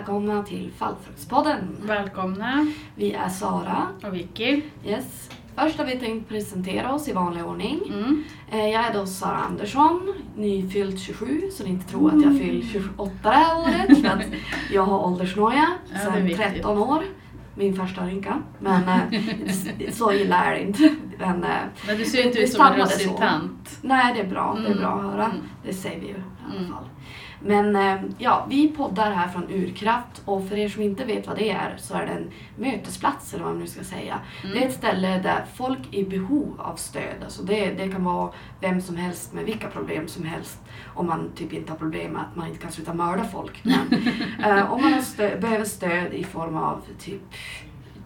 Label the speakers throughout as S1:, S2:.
S1: Välkomna till Fallfruktspodden.
S2: Välkomna.
S1: Vi är Sara.
S2: Och Vicky.
S1: Yes. Först har vi tänkt presentera oss i vanlig ordning.
S2: Mm.
S1: Eh, Jag är då Sara Andersson, nyfylld 27, så ni inte tror att jag fyller 28 det här året. För att jag har åldersnoja
S2: Ja, det är
S1: sedan
S2: viktigt.
S1: 13 år. Min första rynka. Men eh, så illa är det inte. Men, eh,
S2: Men du ser inte ut som en russintant.
S1: Nej, det är bra. Det är
S2: Mm.
S1: bra att höra.
S2: Mm.
S1: Det säger vi ju i alla
S2: Mm.
S1: Men eh, ja, vi poddar här från Urkraft och för er som inte vet vad det är så är det en mötesplats eller vad man nu ska säga.
S2: Mm.
S1: Det är ett ställe där folk är i behov av stöd. Alltså det, det kan vara vem som helst med vilka problem som helst. Om man typ inte har problem med att man inte kan sluta mörda folk. Men, eh, om man stö- behöver stöd i form av typ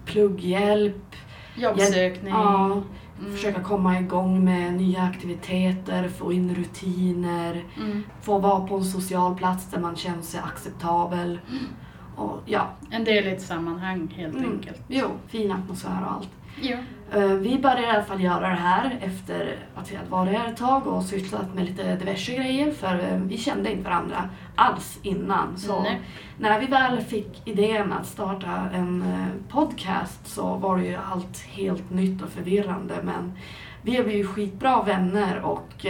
S1: plugghjälp,
S2: Jobbsökning.
S1: ja,
S2: Mm.
S1: försöka komma igång med nya aktiviteter, få in rutiner,
S2: Mm.
S1: få vara på en social plats där man känner sig acceptabel. Och ja,
S2: En del i ett sammanhang helt
S1: Mm.
S2: enkelt.
S1: jo, fin atmosfär och allt.
S2: Ja.
S1: Eh, Vi började i alla fall göra det här efter att vi hade varit här ett tag och sysslat med lite diverse grejer för eh, vi kände inte varandra alls innan. Så
S2: Nej.
S1: när vi väl fick idén att starta en eh, podcast så var det ju allt helt nytt och förvirrande men vi har blivit skitbra vänner och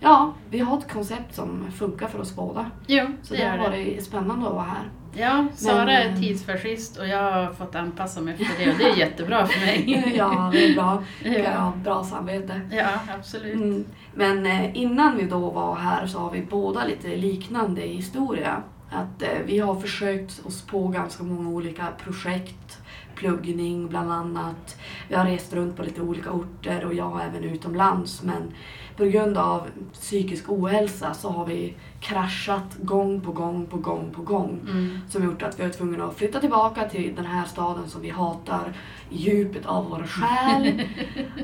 S1: ja, vi har ett koncept som funkar för oss båda.
S2: Jo,
S1: Så
S2: det
S1: har varit spännande att vara här.
S2: Ja, Sara
S1: Men,
S2: är
S1: eh,
S2: tidsfascist och jag har fått anpassa mig efter det och det är jättebra för mig.
S1: ja, det är bra. Jag
S2: ja.
S1: har bra samvete.
S2: ja, absolut.
S1: Mm. Men eh, innan vi då var här så har vi båda lite liknande historia. Att eh, vi har försökt oss på ganska många olika projekt, pluggning bland annat. Vi har rest runt på lite olika orter och jag även utomlands. Men på grund av psykisk ohälsa så har vi kraschat gång på gång på gång på gång.
S2: Mm.
S1: Som gjort att vi är tvungna att flytta tillbaka till den här staden som vi hatar i djupet av vår själ.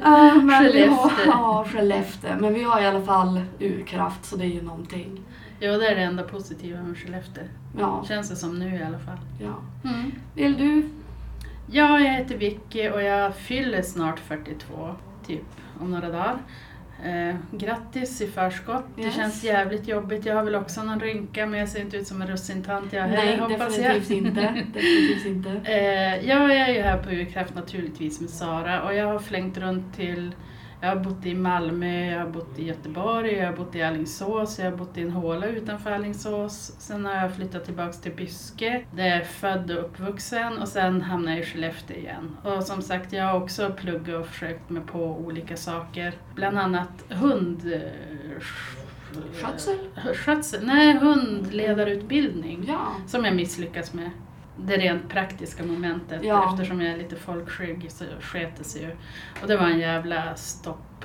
S1: Eh, men har,
S2: Skellefteå.
S1: ja, Skellefteå. Men vi har i alla fall urkraft så det är ju någonting.
S2: Jo, det är det enda positiva med Skellefteå.
S1: Ja,
S2: Känns det som nu i alla fall.
S1: ja.
S2: Mm.
S1: Vill du?
S2: Ja, jag heter Vicky och jag fyller snart 42, typ om några dagar. Eh, grattis i förskott. Det
S1: Yes.
S2: känns jävligt jobbigt. Jag har väl också någon rynka men jag ser inte ut som en russintant jag
S1: Nej,
S2: heller hoppas jag.
S1: definitivt inte. Definitivt inte.
S2: Eh, jag är ju här på Urkraft naturligtvis med Sara och jag har flängt runt till jag har bott i Malmö, jag har bott i Göteborg, jag har bott i Alingsås, jag har bott i en håla utanför Alingsås. Sen har jag flyttat tillbaks till Byske, där jag är född och uppvuxen och sen hamnade jag i Skellefteå igen. Och som sagt, jag har också pluggat och försökt mig på olika saker. Bland annat hund...
S1: Skötsel?
S2: Skötsel? Nej, hundledarutbildning
S1: Ja.
S2: som jag misslyckas med. Det rent praktiska momentet.
S1: Ja.
S2: Eftersom jag är lite folkskygg så sket det sig ju. Och det var en jävla stopp.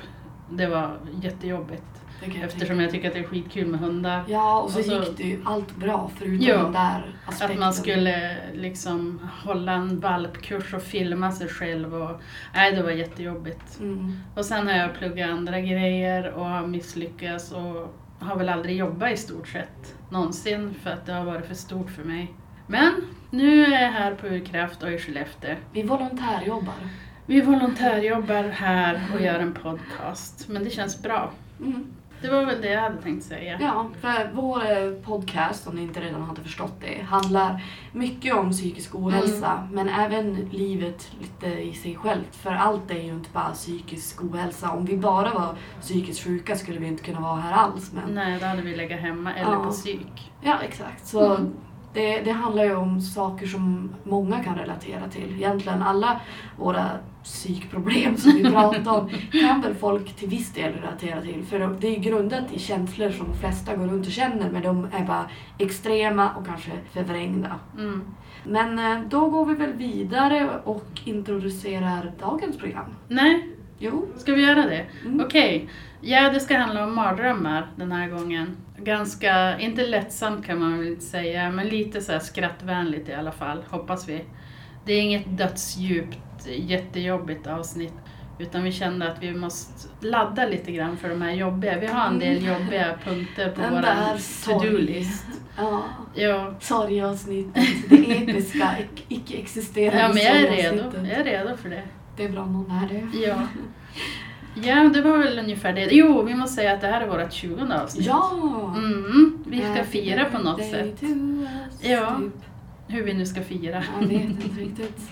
S2: Det var jättejobbigt.
S1: Det
S2: Eftersom jag tycker att det är skitkul med hundar.
S1: Ja, och så,
S2: Och så-
S1: gick det ju allt bra förutom
S2: Ja,
S1: den där aspekten.
S2: Att man skulle liksom hålla en valpkurs och filma sig själv. Och, nej, det var jättejobbigt.
S1: Mm.
S2: Och sen har jag pluggat andra grejer och har misslyckats och har väl aldrig jobbat i stort sett någonsin för att det har varit för stort för mig. Men nu är jag här på Urkraft och i Skellefteå.
S1: Vi volontärjobbar.
S2: Vi volontärjobbar här och gör en podcast, men det känns bra.
S1: Mm.
S2: Det var väl det jag hade tänkt säga.
S1: Ja, för vår eh, podcast, om ni inte redan hade förstått det, handlar mycket om psykisk ohälsa
S2: Mm.
S1: men även livet lite i sig självt. För allt är ju inte bara psykisk ohälsa. Om vi bara var psykiskt sjuka skulle vi inte kunna vara här alls. Men,
S2: Nej, då hade vi legat hemma eller
S1: Ja.
S2: på psyk.
S1: Ja, exakt. Så
S2: Mm.
S1: Det, det handlar ju om saker som många kan relatera till. Egentligen alla våra psykproblem som vi pratar om kan väl folk till viss del relatera till. För det är grundat i känslor som de flesta går runt och känner men de är bara extrema och kanske förvrängda.
S2: Mm.
S1: Men eh, då går vi väl vidare och introducerar dagens program.
S2: Nej,
S1: Jo.
S2: ska vi göra det?
S1: Mm.
S2: Okej. Ja, det ska handla om mardrömmar den här gången. Ganska, inte lättsamt kan man väl inte säga, men lite så här skrattvänligt i alla fall, hoppas vi. Det är inget dödsdjupt, jättejobbigt avsnitt. Utan vi kände att vi måste ladda lite grann för de här jobbiga. Vi har en del jobbiga punkter på vår to-do-list.
S1: Ja.
S2: Ja.
S1: Sorgeavsnittet, det episka, ic- icke-existerande
S2: ja, men jag är redo. Jag är redo för det.
S1: Det är bra någon är det.
S2: Ja. Ja, det var väl ungefär det. Jo, vi måste säga att det här är vårt 20 avsnitt.
S1: Ja!
S2: Mm, vi ska fira på något sätt. Ja.
S1: Typ.
S2: Hur vi nu ska fira.
S1: Jag vet inte riktigt.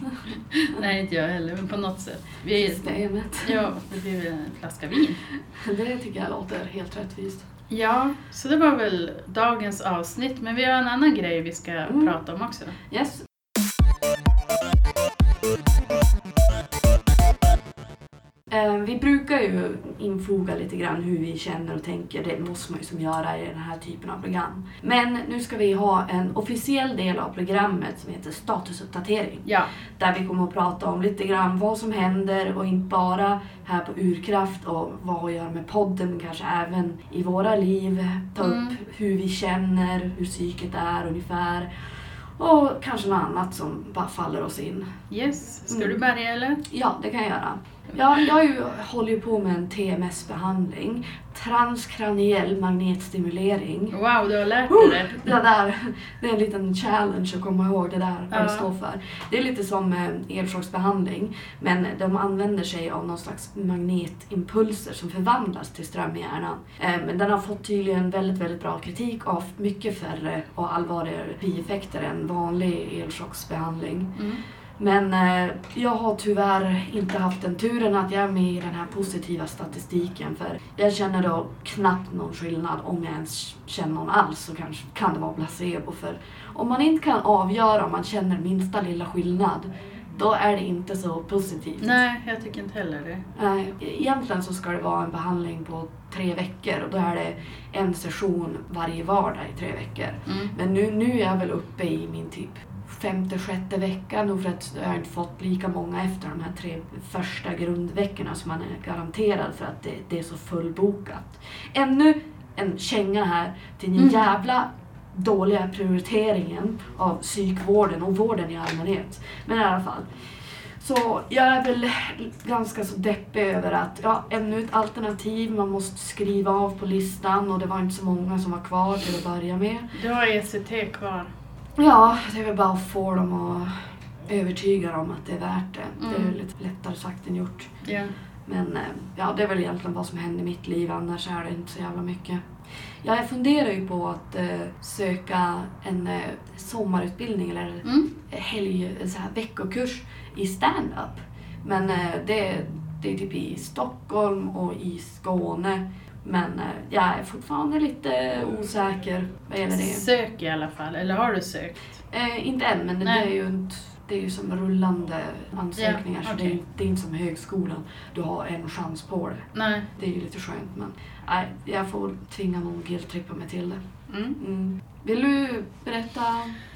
S2: Nej, inte jag heller, men på något sätt. Vi,
S1: Systemet.
S2: ja, det blir väl en flaska vin.
S1: Det tycker jag låter helt rättvist.
S2: Ja, så det var väl dagens avsnitt. Men vi har en annan grej vi ska
S1: Mm.
S2: prata om också.
S1: Yes. Vi brukar ju infoga lite grann hur vi känner och tänker. Det måste man ju som göra i den här typen av program. Men nu ska vi ha en officiell del av programmet som heter statusuppdatering.
S2: Ja,
S1: Där vi kommer att prata om lite grann vad som händer och inte bara här på Urkraft och vad vi gör med podden men kanske även i våra liv. Ta
S2: Mm.
S1: upp hur vi känner, hur psyket är ungefär. Och kanske något annat som bara faller oss in.
S2: yes. Ska
S1: Mm.
S2: du börja eller?
S1: Ja, det kan jag göra. Ja, jag ju, håller ju på med en TMS-behandling. Transkraniell magnetstimulering.
S2: Wow, du har lärt dig det.
S1: Det där, det är en liten challenge att komma ihåg det där, vad
S2: Ja.
S1: det står för. Det är lite som eh, elchocksbehandling, men de använder sig av någon slags magnetimpulser som förvandlas till ström i hjärnan. Eh, Men den har fått tydligen väldigt, väldigt bra kritik av mycket färre och allvarligare bieffekter än vanlig elchocksbehandling.
S2: Mm.
S1: Men eh, jag har tyvärr inte haft den turen att jag är med i den här positiva statistiken för jag känner då knappt någon skillnad om jag ens känner någon alls så kanske kan det vara placebo för om man inte kan avgöra om man känner minsta lilla skillnad då är det inte så positivt.
S2: Nej, jag tycker inte heller det.
S1: Nej, egentligen så ska det vara en behandling på tre veckor och då är det en session varje vardag i tre veckor.
S2: Mm.
S1: Men nu, nu är jag väl uppe i min typ femte, sjätte vecka nog för att jag har inte fått lika många efter de här tre första grundveckorna som man är garanterad för att det, det är så fullbokat. Ännu en känga här till den
S2: Mm.
S1: jävla dåliga prioriteringen av psykvården och vården i allmänhet. Men i alla fall. Så jag är väl ganska så deppig över att ja, ännu ett alternativ man måste skriva av på listan och det var inte så många som var kvar till att börja med.
S2: Du har ECT kvar.
S1: Ja, det är väl bara att få dem att övertyga dem att det är värt det. Det är
S2: Mm.
S1: lite lättare sagt än gjort.
S2: Ja.
S1: Men eh, ja, det är väl egentligen vad som händer i mitt liv, annars är det inte så jävla mycket. Ja, jag funderar ju på att eh, söka en eh, sommarutbildning eller
S2: Mm.
S1: helg, så här veckokurs i stand-up. Men eh, det, det är typ i Stockholm och i Skåne. Men eh, jag är fortfarande lite osäker vad gäller det.
S2: Sök i alla fall, eller har du sökt?
S1: Eh, inte än, men det, är ju inte, det är ju som rullande ansökningar
S2: Ja,
S1: så det, det är inte som högskolan. Du har en chans på det.
S2: Nej.
S1: Det är ju lite skönt men nej, jag får tvinga nog guilt-trippa mig till det.
S2: Mm.
S1: Mm. Vill du berätta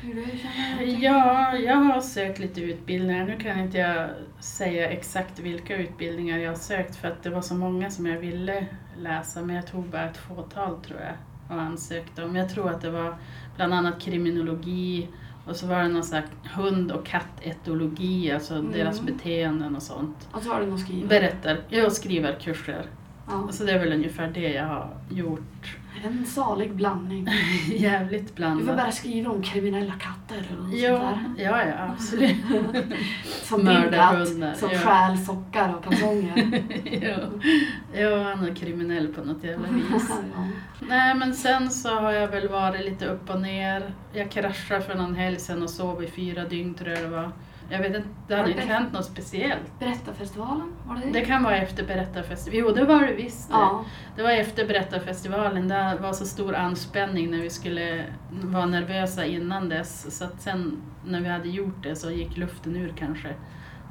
S1: hur du känner?
S2: Ja, jag har sökt lite utbildningar. Nu kan inte jag säga exakt vilka utbildningar jag har sökt för att det var så många som jag ville läsa men jag tog bara ett fåtal tror jag och ansökte om. Jag tror att det var bland annat kriminologi och så var det någon slags hund och kattetologi, alltså
S1: Mm.
S2: deras beteenden och sånt.
S1: Och så har du något skrivet?
S2: Berättar, jag skriver kurser.
S1: Ja.
S2: Så det är väl ungefär det jag har gjort.
S1: En salig blandning.
S2: Jävligt
S1: Du får bara skriva om kriminella katter eller något
S2: Ja,
S1: sånt där.
S2: ja, ja, absolut.
S1: Som
S2: Mördarhundar,
S1: som
S2: ja.
S1: stjäl sockar och kalsonger.
S2: ja. ja, han är kriminell på något jävla vis.
S1: ja.
S2: Nej, men sen så har jag väl varit lite upp och ner. Jag kraschade för någon helg sedan och sov i fyra dygn tror jag det var. Jag vet inte, det hade inte hänt något speciellt.
S1: Berättarfestivalen, var det det?
S2: Det kan vara efter berättarfestivalen. Jo, det var det visst. det.
S1: Ja.
S2: Det var efter berättarfestivalen. Det var så stor anspänning när vi skulle vara nervösa innan dess. Så att sen när vi hade gjort det så gick luften ur kanske.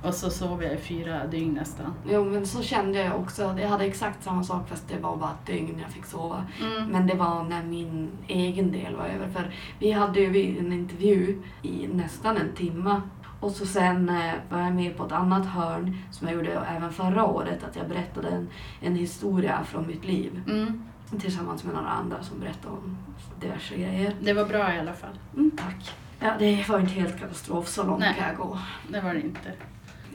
S2: Och så sov jag i fyra dygn nästan.
S1: Jo men så kände jag också. Jag hade exakt samma sak fast det var bara ett dygn jag fick sova.
S2: Mm.
S1: Men det var när min egen del var över. För vi hade ju en intervju i nästan en timme. Och så sen eh, var jag med på ett annat hörn som jag gjorde även förra året. Att jag berättade en, en historia från mitt liv.
S2: Mm.
S1: Tillsammans med några andra som berättade om diverse grejer.
S2: Det var bra i alla fall.
S1: Mm, tack. Ja, det var inte helt katastrof. Så långt
S2: Nej.
S1: kan jag gå.
S2: Det var det inte.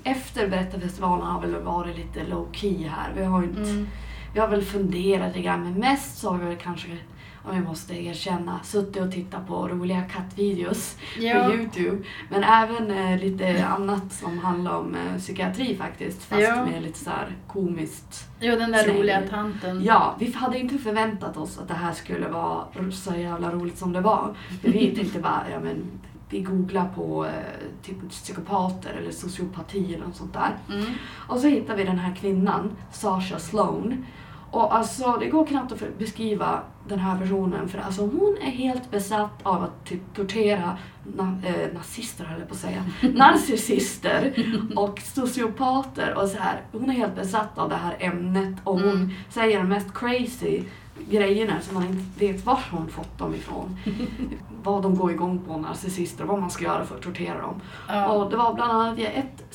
S1: Efter berättarfestivalen har väl varit lite low key här. Vi har, inte,
S2: Mm.
S1: vi har väl funderat lite grann men mest så har vi väl kanske om jag måste erkänna, suttit och tittat på roliga kattvideos
S2: Ja.
S1: på Youtube. Men även eh, lite annat som handlar om eh, psykiatri faktiskt. Fast
S2: Ja.
S1: med lite så här komiskt.
S2: Jo, den där roliga tanten.
S1: Ja, vi hade inte förväntat oss att det här skulle vara så jävla roligt som det var. För vi tänkte bara, ja men vi googlar på eh, typ psykopater eller sociopati eller något sånt där.
S2: Mm.
S1: Och så hittar vi den här kvinnan, Sasha Sloan. Och alltså det går knappt att beskriva den här personen för alltså hon är helt besatt av att typ tortera na, eh, nazister höll jag på att säga, narcissister och sociopater och så här. Hon är helt besatt av det här ämnet och hon
S2: Mm.
S1: säger de mest crazy grejerna som man inte vet var hon fått dem ifrån. vad de går igång på, narcissister, vad man ska göra för att tortera dem.
S2: Ja.
S1: Och det var bland annat ett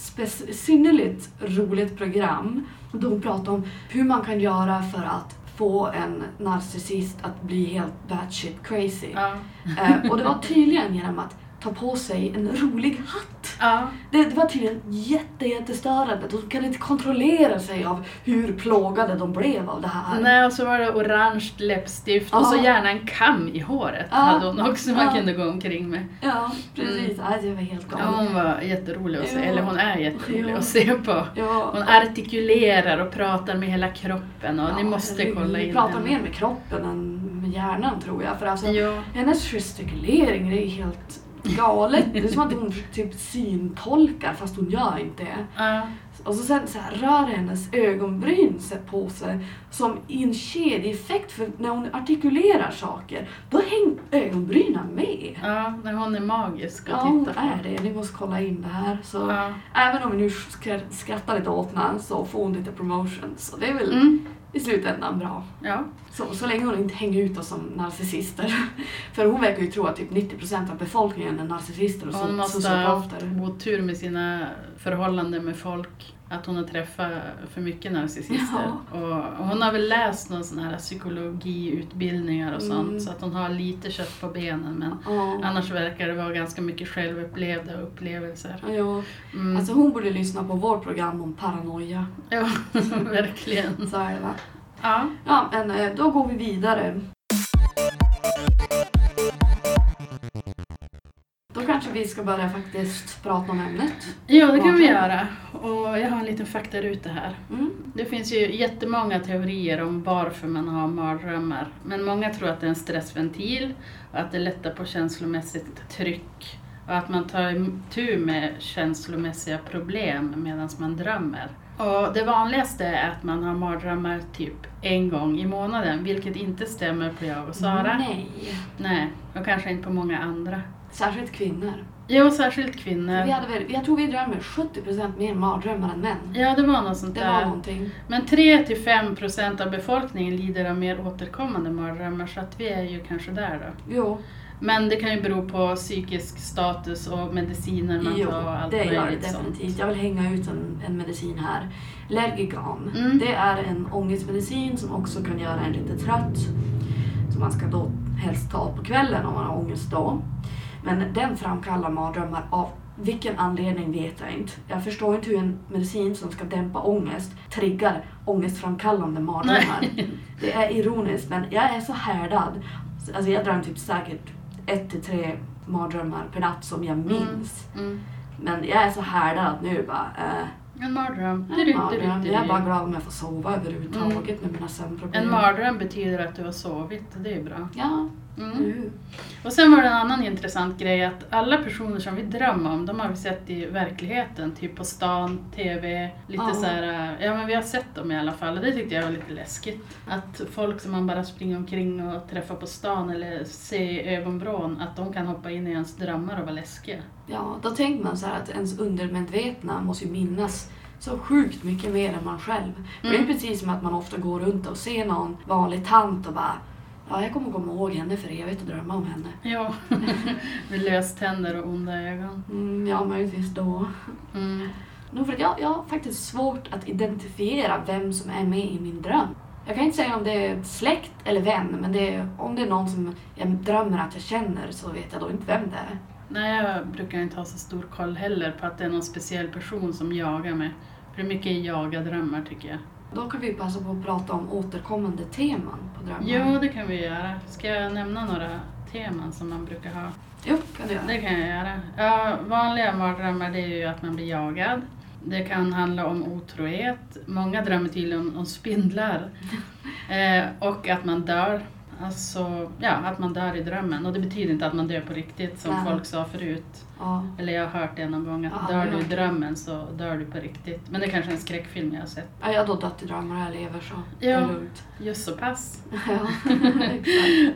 S1: synnerligt roligt program då hon pratade om hur man kan göra för att få en narcissist att bli helt batshit crazy. Eh, och det var tydligen genom att ta på sig en rolig hatt.
S2: Ja.
S1: Det, det var tydligen jätte, jättestörande. De kunde inte kontrollera sig av hur plågade de blev av det här.
S2: Nej, och så var det orange läppstift och så
S1: Ja.
S2: gärna en kam i håret
S1: Ja.
S2: hade hon också man
S1: Ja.
S2: kunde gå omkring med.
S1: Ja, precis. Nej, det var helt
S2: Ja,
S1: galet.
S2: hon var jätterolig att se,
S1: Ja.
S2: eller hon är jätterolig
S1: Ja.
S2: att se på.
S1: Ja.
S2: Hon artikulerar och pratar med hela kroppen och
S1: Ja,
S2: ni måste
S1: herregud,
S2: kolla
S1: Vi
S2: in
S1: pratar
S2: henne.
S1: mer med kroppen än med hjärnan tror jag. För alltså,
S2: Ja.
S1: hennes gestikulering det är helt galet. Det är som att hon typ syntolkar fast hon gör inte det.
S2: Ja.
S1: Och så sen så här, rör hennes ögonbryn sig på sig som i en kedjeeffekt för när hon artikulerar saker då hänger ögonbrynen med.
S2: Ja, när hon är magisk att
S1: Ja, hon
S2: titta på.
S1: är det. Ni måste kolla in det här. Så
S2: Ja.
S1: Även om vi nu skra- skrattar lite åt henne så får hon lite promotion. Så det är väl
S2: Mm.
S1: I slutändan bra.
S2: Ja.
S1: Så, så länge hon inte hänger ut oss som narcissister. För hon verkar ju tro att typ 90% av befolkningen är narcissister och
S2: Hon
S1: so-
S2: måste ha
S1: sociopater.
S2: otur med sina förhållanden med folk. Att hon har träffat för mycket narcissister. Och hon har väl läst någon sån här psykologiutbildningar och sånt.
S1: Mm.
S2: Så att hon har lite kött på benen. Men
S1: Ja.
S2: annars verkar det vara ganska mycket självupplevda upplevelser.
S1: Ja.
S2: Mm.
S1: Alltså hon borde lyssna på vårt program om paranoia.
S2: ja, verkligen.
S1: Så är det va?
S2: Ja.
S1: Ja, men eh, då går vi vidare. Kanske vi ska börja faktiskt prata om ämnet.
S2: ja, det kan vi göra. Och jag har en liten faktaruta här.
S1: Mm.
S2: Det finns ju jättemånga teorier om varför man har mardrömmar. Men många tror att det är en stressventil och att det lättar på känslomässigt tryck. Och att man tar tur med känslomässiga problem medan man drömmer. Och det vanligaste är att man har mardrömmar typ en gång i månaden, vilket inte stämmer på jag och Sara.
S1: Nej.
S2: Nej, och kanske inte på många andra.
S1: Särskilt kvinnor.
S2: Jo, särskilt
S1: Vi
S2: kvinnor.
S1: hade väl, jag tror vi drömmer 70% mer mardrömmar än män.
S2: Ja, det var något sånt
S1: Det var
S2: där.
S1: någonting.
S2: Men 3-5% av befolkningen lider av mer återkommande mardrömmar så att vi är ju kanske där då.
S1: Jo,
S2: Men det kan ju bero på psykisk status och mediciner man
S1: jo
S2: tar och allt
S1: det gör det
S2: möjligt sånt.
S1: definitivt. Jag vill hänga ut en, en medicin här. Lergigan.
S2: Mm.
S1: Det är en ångestmedicin som också kan göra en lite trött. Som man ska då helst ta på kvällen om man har ångest då. Men den framkallar mardrömmar av vilken anledning vet jag inte. Jag förstår inte hur en medicin som ska dämpa ångest triggar ångestframkallande mardrömmar. Det är ironiskt men jag är så härdad. Alltså jag drömmer typ säkert ett till tre mardrömmar per natt som jag minns.
S2: Mm.
S1: Men jag är så härdad att nu bara... Eh,
S2: En mardröm.
S1: en mardröm. Jag är bara glad om jag får sova överhuvudtaget med mina sömnproblem.
S2: En mardröm betyder att du har sovit, det är bra.
S1: Ja.
S2: Mm.
S1: Mm.
S2: Och sen var det en annan intressant grej att alla personer som vi drömmer om, de har vi sett i verkligheten. Typ på stan, TV, lite
S1: Ja.
S2: så här, ja men vi har sett dem i alla fall och det tyckte jag var lite läskigt. Att folk som man bara springer omkring och träffar på stan eller ser i ögonvrån, att de kan hoppa in i ens drömmar och vara läskiga.
S1: Ja, då tänker man så här att ens undermedvetna måste ju minnas så sjukt mycket mer än man själv. För Det är
S2: Mm.
S1: precis som att man ofta går runt och ser någon vanlig tant och bara Ja, jag kommer komma ihåg henne för evigt och drömma om henne.
S2: Ja, med löständer och onda ögon.
S1: Mm, ja, möjligtvis då.
S2: Mm.
S1: Nog för att jag, jag har faktiskt svårt att identifiera vem som är med i min dröm. Jag kan inte säga om det är släkt eller vän, men det är, om det är någon som jag drömmer att jag känner så vet jag då inte vem det är.
S2: Nej, jag brukar inte ha så stor koll heller på att det är någon speciell person som jagar mig. För det är mycket jaga-drömmar tycker jag.
S1: Då kan vi passa på att prata om återkommande teman på drömmar.
S2: Jo, det kan vi göra. Ska jag nämna några teman som man brukar ha?
S1: Jo, kan du göra.
S2: Det kan jag göra. Ja, vanliga mardrömmar det är ju att man blir jagad. Det kan handla om otrohet. Många drömmer till om, om spindlar. Eh, och att man dör. Alltså, ja, att man dör i drömmen. Och det betyder inte att man dör på riktigt som
S1: Nej.
S2: folk sa förut.
S1: Ja.
S2: Eller jag har hört det någon gång att
S1: Ja,
S2: dör du i drömmen så dör du på riktigt. Men det är kanske är en skräckfilm jag har sett.
S1: Ja, jag har då dött i drömmar och jag lever så det
S2: Ja.
S1: är lugnt.
S2: Just så pass.
S1: Ja.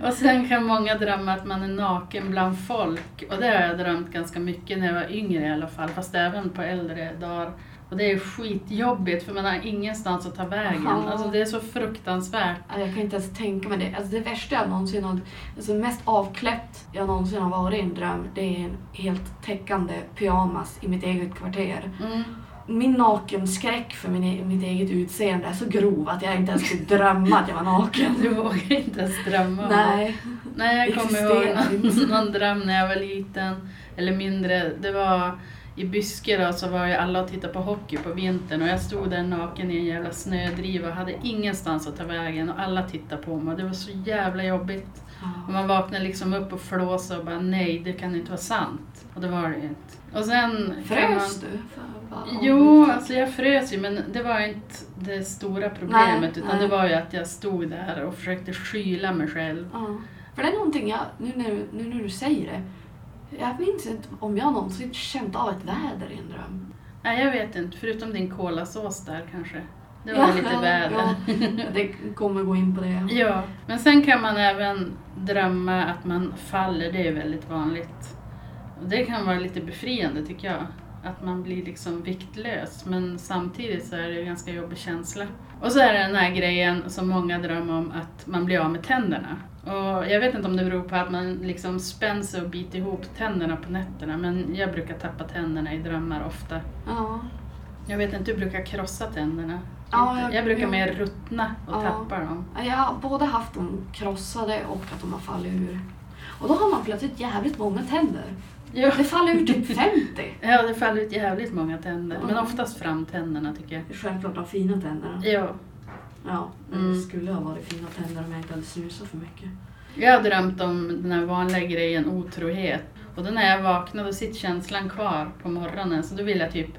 S2: Och sen kan många drömma att man är naken bland folk. Och det har jag drömt ganska mycket när jag var yngre i alla fall. Fast även på äldre dagar. Och det är skitjobbigt för man har ingenstans att ta vägen.
S1: Ja.
S2: Alltså det är så fruktansvärt.
S1: Ja, Jag kan inte ens tänka mig det. Alltså det värsta jag någonsin har, alltså mest avkläppt jag någonsin har varit i en dröm, det är en helt täckande pyjamas i mitt eget kvarter.
S2: Mm.
S1: Min nakenskräck för min, e- mitt eget utseende är så grov att jag inte ens skulle drömma att jag var naken.
S2: Du vågar inte ens drömma om.
S1: Nej.
S2: Nej, jag kommer ihåg någon, någon dröm när jag var liten, eller mindre. Det var i Byske då, så var ju alla och tittade på hockey på vintern och jag stod där naken i en jävla snödriva och hade ingenstans att ta vägen och alla tittade på mig. Det var så jävla jobbigt. Och man vaknade liksom upp och flåsade och bara nej, det kan inte vara sant. Och det var det ju inte. Och sen kan man...
S1: Frös du?
S2: Jo, alltså jag frös ju men det var inte det stora problemet
S1: Nej,
S2: utan
S1: nej.
S2: det var ju att jag stod där och försökte skyla mig själv.
S1: Ja. För det är någonting jag, nu när, nu när du säger det, jag minns inte om jag någonsin känt av ett väder i en dröm.
S2: Nej, jag vet inte. Förutom din kolasås där kanske. Det var lite väder.
S1: Ja, det kommer gå in på det.
S2: Ja, men sen kan man även drömma att man faller. Det är väldigt vanligt. Och det kan vara lite befriande tycker jag. Att man blir liksom viktlös. Men samtidigt så är det en ganska jobbig känsla. Och så är det den här grejen som många drömmer om att man blir av med tänderna. Och jag vet inte om det beror på att man liksom spänner sig och biter ihop tänderna på nätterna. Men jag brukar tappa tänderna i drömmar ofta.
S1: Ja.
S2: Jag vet inte, du brukar krossa tänderna.
S1: Ja,
S2: jag,
S1: jag-
S2: brukar
S1: jag-
S2: mer ruttna och
S1: Ja.
S2: tappa dem.
S1: Jag har både haft dem krossade och att de har fallit ur. Och då har man plötsligt jävligt många tänder.
S2: Ja.
S1: Det faller ur typ 50.
S2: ja, det faller ut jävligt många tänder. Men
S1: Ja.
S2: oftast framtänderna tycker jag.
S1: Självklart de fina tänderna.
S2: Ja.
S1: Ja, men
S2: Mm.
S1: det skulle ha varit fina tänder om jag inte hade snusat för mycket.
S2: Jag har drömt om den här vanliga grejen otrohet. Och då när jag vaknar då sitter känslan kvar på morgonen. Så då vill jag typ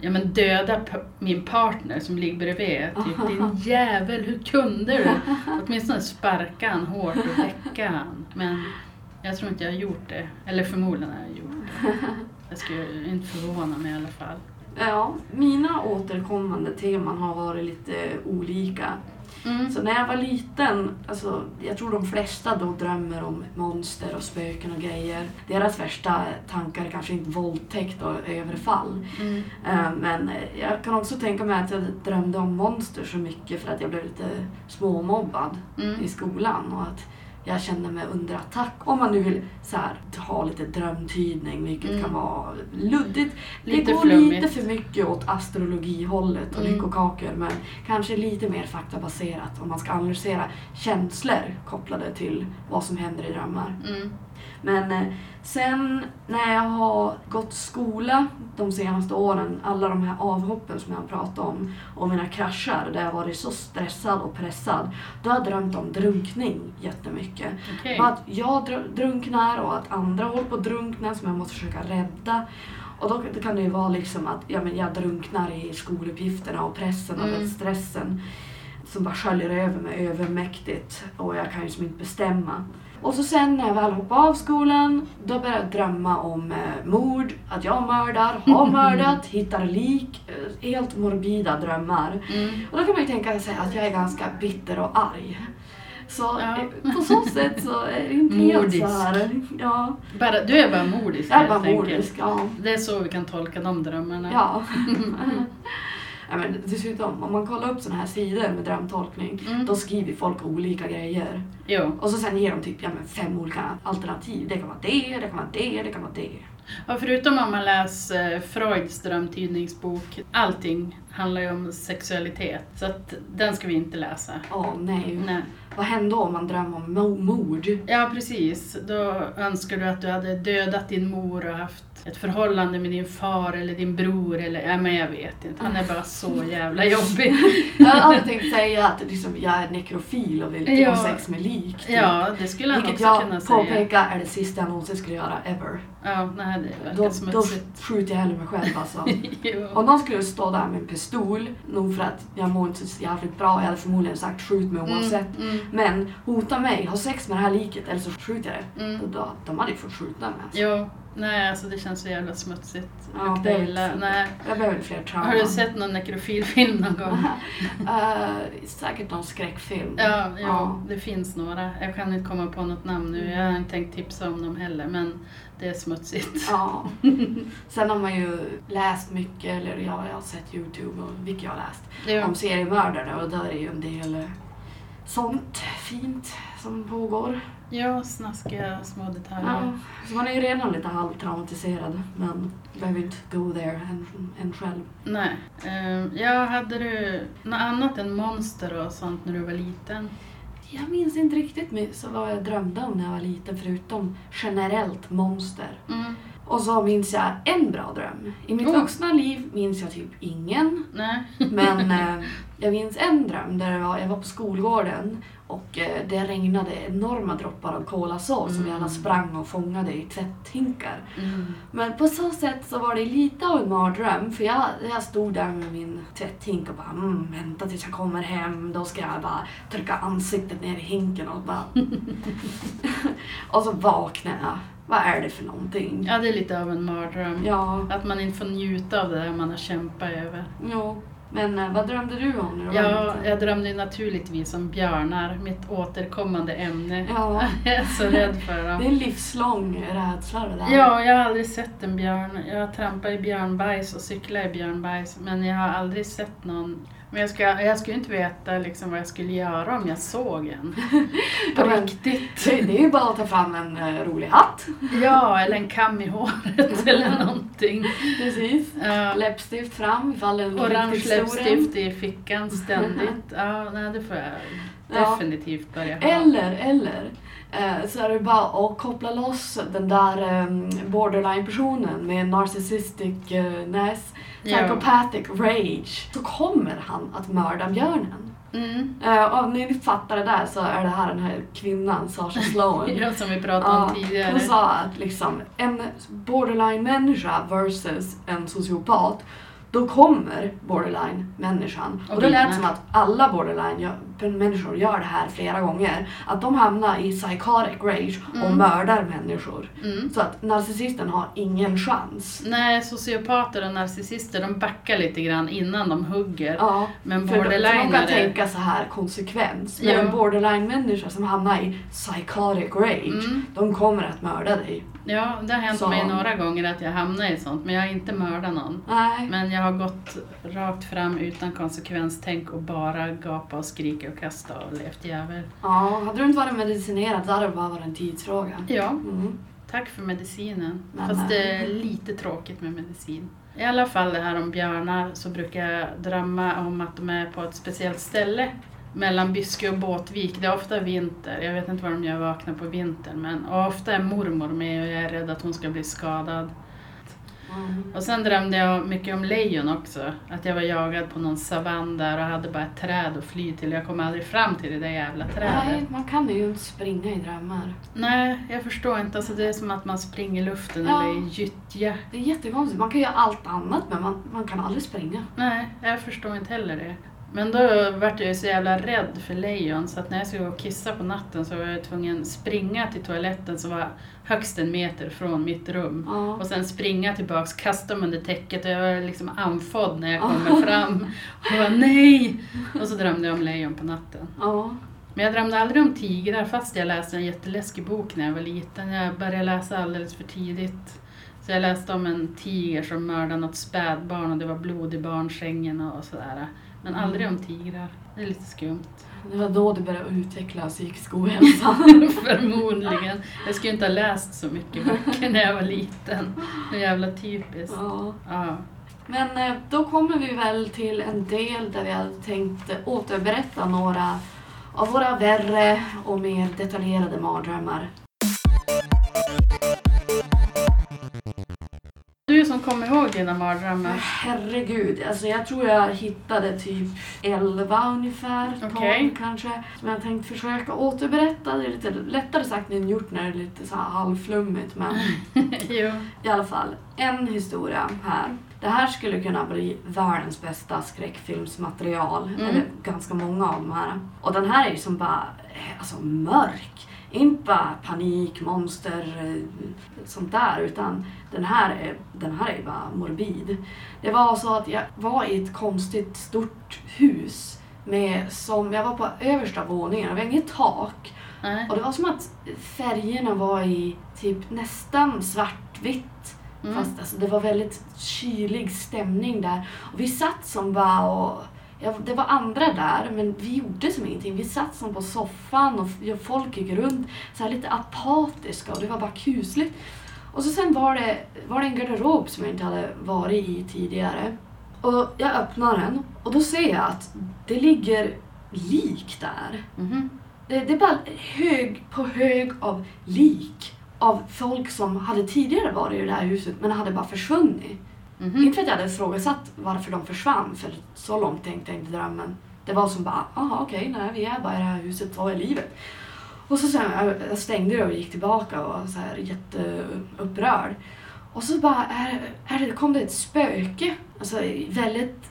S2: ja, men döda min partner som ligger bredvid. Typ, din jävel, hur kunde du? Åtminstone sparka han hårt och väcka han. Men jag tror inte jag har gjort det. Eller förmodligen har jag gjort det. Jag skulle inte förvåna mig i alla fall.
S1: Ja, mina återkommande teman har varit lite olika.
S2: Mm.
S1: Så när jag var liten, alltså, jag tror de flesta då drömmer om monster och spöken och grejer. Deras värsta tankar är kanske inte våldtäkt och överfall.
S2: Mm.
S1: Eh, Men jag kan också tänka mig att jag drömde om monster så mycket för att jag blev lite småmobbad
S2: Mm.
S1: i skolan och att jag kände mig under attack. Om man nu vill så här, ha lite drömtydning, vilket
S2: Mm.
S1: kan vara luddigt.
S2: Lite
S1: det går
S2: flummigt.
S1: lite för mycket åt astrologihållet och
S2: Mm.
S1: lyckokakor men kanske lite mer faktabaserat om man ska analysera känslor kopplade till vad som händer i drömmar.
S2: Mm.
S1: Men eh, sen när jag har gått skola de senaste åren, alla de här avhoppen som jag har pratat om och mina kraschar där jag varit så stressad och pressad, då har jag drömt om drunkning jättemycket. Och Att jag dr- drunknar och att andra håller på att drunkna som jag måste försöka rädda. Och då kan det ju vara liksom att ja, men jag drunknar i skoluppgifterna och pressen och
S2: Mm.
S1: stressen som bara sköljer över mig övermäktigt och jag kan ju liksom inte bestämma. Och så sen när jag väl hoppade av skolan, då började jag drömma om eh, mord, att jag mördar, har mördat, hittar lik. Eh, helt morbida drömmar.
S2: Mm.
S1: Och då kan man ju tänka sig att jag är ganska bitter och arg. Så
S2: Ja.
S1: eh, på så sätt så är det inte helt
S2: Mordisk.
S1: så här. Ja,
S2: Bara, du är bara mordisk
S1: jag är bara
S2: helt
S1: mordisk. Ja.
S2: Det är så vi kan tolka de drömmarna.
S1: ja. ja men dessutom, om man kollar upp sådana här sidor med drömtolkning,
S2: Mm.
S1: då skriver folk olika grejer.
S2: Jo.
S1: Och så sen ger de typ ja, men fem olika alternativ. Det kan vara det, det kan vara det, det kan vara det.
S2: Ja, förutom om man läser Freuds drömtydningsbok, allting handlar ju om sexualitet. Så att den ska vi inte läsa.
S1: Åh nej.
S2: Nej.
S1: Vad händer om man drömmer om mo- mord?
S2: Ja, precis. Då önskar du att du hade dödat din mor och haft ett förhållande med din far eller din bror eller, ja men jag vet inte. Han är bara så jävla jobbig.
S1: Jag hade tänkt säga att liksom, jag är nekrofil och vill
S2: Ja.
S1: ha sex med lik. typ.
S2: Ja, det skulle han
S1: Vilket
S2: också
S1: jag
S2: kunna säga.
S1: påpekar är det sista jag någonsin skulle göra ever.
S2: Ja, nej det verkar
S1: Då, då
S2: smutsigt.
S1: skjuter jag hellre mig själv alltså. Om någon skulle stå där med en pistol, nog för att jag mår inte så jävligt bra, jag hade förmodligen sagt skjut mig oavsett.
S2: Mm, mm,
S1: Men hota mig, ha sex med det här liket eller så skjuter jag det.
S2: mm.
S1: Då, de hade ju fått skjuta mig. Alltså.
S2: Jo, nej alltså det känns så jävla smutsigt.
S1: Ja, det
S2: illa. Nej.
S1: Jag behöver fler trauman.
S2: Har du sett någon nekrofilfilm någon gång?
S1: Eh, säkert någon skräckfilm.
S2: Ja, jo,
S1: Ja.
S2: det finns några. Jag kan inte komma på något namn nu. Jag har inte tänkt tipsa om dem heller, men det är smutsigt.
S1: Ja. Sen har man ju läst mycket, eller ja, jag har sett Youtube och vilket jag har läst,
S2: Jo.
S1: om seriemördare och där är ju en del eh, sånt fint som pågår.
S2: Ja, snaskiga små detaljer.
S1: Ja. Så man är ju redan lite halvtraumatiserad men behöver inte go there än, än själv.
S2: Nej. Uh, ja, hade du något annat än monster och sånt när du var liten?
S1: Jag minns inte riktigt så vad jag drömde om när jag var liten förutom generellt monster.
S2: Mm.
S1: Och så minns jag en bra dröm. I mitt
S2: Oh.
S1: vuxna liv minns jag typ ingen.
S2: Nej.
S1: Men eh, jag minns en dröm där jag var, jag var på skolgården och eh, det regnade enorma droppar av kolasås som vi
S2: Mm.
S1: alla sprang och fångade i tvätthinkar.
S2: Mm.
S1: Men på så sätt så var det lite av en mardröm för jag, jag stod där med min tvätthink och bara mm, vänta tills jag kommer hem, då ska jag bara trycka ansiktet ner i hinken och bara... och så vaknade jag. Vad är det för någonting?
S2: Ja, det är lite av en mardröm.
S1: Ja,
S2: Att man inte får njuta av det där man har kämpat över.
S1: jo. Men eh, vad drömde du om när du var
S2: Ja,
S1: liten?
S2: jag drömde naturligtvis om björnar, mitt återkommande ämne.
S1: Ja.
S2: Jag är så rädd för
S1: Det är
S2: dem.
S1: en livslång rädsla det där.
S2: Ja, jag har aldrig sett en björn. Jag har trampat i björnbajs och cyklat i björnbajs, men jag har aldrig sett någon. Men jag, ska, jag skulle inte veta liksom vad jag skulle göra om jag såg en. På
S1: Ja,
S2: riktigt.
S1: Det, det är ju bara att ta fram en eh, rolig hatt.
S2: Ja, eller en kam i håret eller någonting.
S1: Precis.
S2: Ja.
S1: Läppstift fram ifall det är
S2: Orange läppstift i fickan ständigt. Ja, nej, det får jag
S1: Ja.
S2: definitivt börja ha.
S1: Eller, eller så är det bara att koppla loss den där eh, borderline-personen med narcissistic eh,
S2: Ja.
S1: psychopathic rage. Så kommer han att mörda björnen.
S2: Mm.
S1: Eh, och om ni fattar det där så är det här den här kvinnan, Sasha Sloan.
S2: Ja, som vi pratade om tidigare.
S1: hon sa att liksom, en borderline-människa versus en sociopat, då kommer borderline-människan.
S2: Och
S1: Och det lät som att alla borderline-människor gör det här flera gånger. Att de hamnar i psychotic rage och
S2: Mm.
S1: mördar människor.
S2: Mm.
S1: Så att narcissisten har ingen chans.
S2: Nej, sociopater och narcissister de backar lite grann innan de hugger.
S1: Ja,
S2: Men
S1: för de, för de kan tänka så här konsekvens. Men
S2: Ja.
S1: en borderline-människa som hamnar i psychotic rage,
S2: Mm.
S1: de kommer att mörda dig.
S2: Ja, det har hänt
S1: Så-
S2: mig några gånger att jag hamnar i sånt, men jag har inte mördat någon.
S1: Nej.
S2: Men jag har gått rakt fram utan konsekvenstänk och bara gapa och skrika och kasta och levt jävel.
S1: Ja, hade du inte varit medicinerad så hade det bara varit en tidsfråga.
S2: Ja,
S1: Mm.
S2: tack för medicinen.
S1: Men,
S2: Fast det är
S1: eh,
S2: lite tråkigt med medicin. I alla fall det här om björnar så brukar jag drömma om att de är på ett speciellt ställe mellan Byske och Båtvik. Det är ofta vinter. Jag vet inte vad de gör vakna på vintern. Men, ofta är mormor med och jag är rädd att hon ska bli skadad.
S1: Mm.
S2: Och sen drömde jag mycket om lejon också. Att jag var jagad på någon savann där och hade bara ett träd att fly till. Jag kom aldrig fram till det där jävla trädet.
S1: Nej, man kan ju inte springa i drömmar.
S2: Nej, jag förstår inte. Alltså, det är som att man springer i luften
S1: Ja.
S2: eller i gyttja.
S1: Det är jättekonstigt. Man kan göra allt annat men man, man kan aldrig springa.
S2: Nej, jag förstår inte heller det. Men då vart jag ju så jävla rädd för lejon så att när jag skulle gå och kissa på natten så var jag tvungen springa till toaletten som var högst en meter från mitt rum.
S1: Ja.
S2: Och sen springa tillbaks, kasta mig under täcket och jag var liksom andfådd när jag kommer fram. Och jag bara nej! Och så drömde jag om lejon på natten.
S1: Ja.
S2: Men jag drömde aldrig om tigrar fast jag läste en jätteläskig bok när jag var liten. Jag började läsa alldeles för tidigt. Så jag läste om en tiger som mördade något spädbarn och det var blod i barnsängen och sådär. Men aldrig om tigrar. Det är lite skumt.
S1: Det var då du började utveckla psykisk ohälsa.
S2: Förmodligen. Jag skulle inte ha läst så mycket böcker när jag var liten. Det är jävla typiskt.
S1: ja.
S2: Ja.
S1: Men eh, då kommer vi väl till en del där vi hade tänkt återberätta några av våra värre och mer detaljerade mardrömmar.
S2: Kommer ihåg dina mardrömmar?
S1: Herregud, alltså jag tror jag hittade typ 11 ungefär, 12
S2: Okej.
S1: kanske. Som jag tänkt försöka återberätta. Det är lite lättare sagt än gjort när det är lite så här halvflummigt. Men
S2: jo.
S1: i alla fall, en historia här. Det här skulle kunna bli världens bästa skräckfilmsmaterial.
S2: Mm.
S1: Eller ganska många av de här. Och den här är ju som bara eh, alltså, mörk. Inte bara panik, monster, eh, sånt där. Utan den här, är, den här är bara morbid. Det var så att jag var i ett konstigt stort hus. Med, som, jag var på översta våningen och vi hade inget tak.
S2: Nej.
S1: Och det var som att färgerna var i typ nästan svartvitt.
S2: Mm.
S1: Fast alltså, det var väldigt kylig stämning där. Och vi satt som bara och... Ja, det var andra där, men vi gjorde som ingenting. Vi satt som på soffan och folk gick runt så här lite apatiska och det var bara kusligt. Och så sen var det, var det en garderob som jag inte hade varit i tidigare. Och jag öppnar den och då ser jag att det ligger lik där.
S2: Mhm.
S1: Det, det är bara hög på hög av lik av folk som hade tidigare varit i det här huset men hade bara försvunnit.
S2: Mhm.
S1: Inte för att jag hade ifrågasatt varför de försvann, för så långt tänkte jag inte drömmen. Det var som bara, jaha okej, nej vi är bara i det här huset, vad är livet? Och så sen, jag- jag stängde det och gick tillbaka och var så här jätteupprörd. Och så bara är, är det, kom det ett spöke, alltså väldigt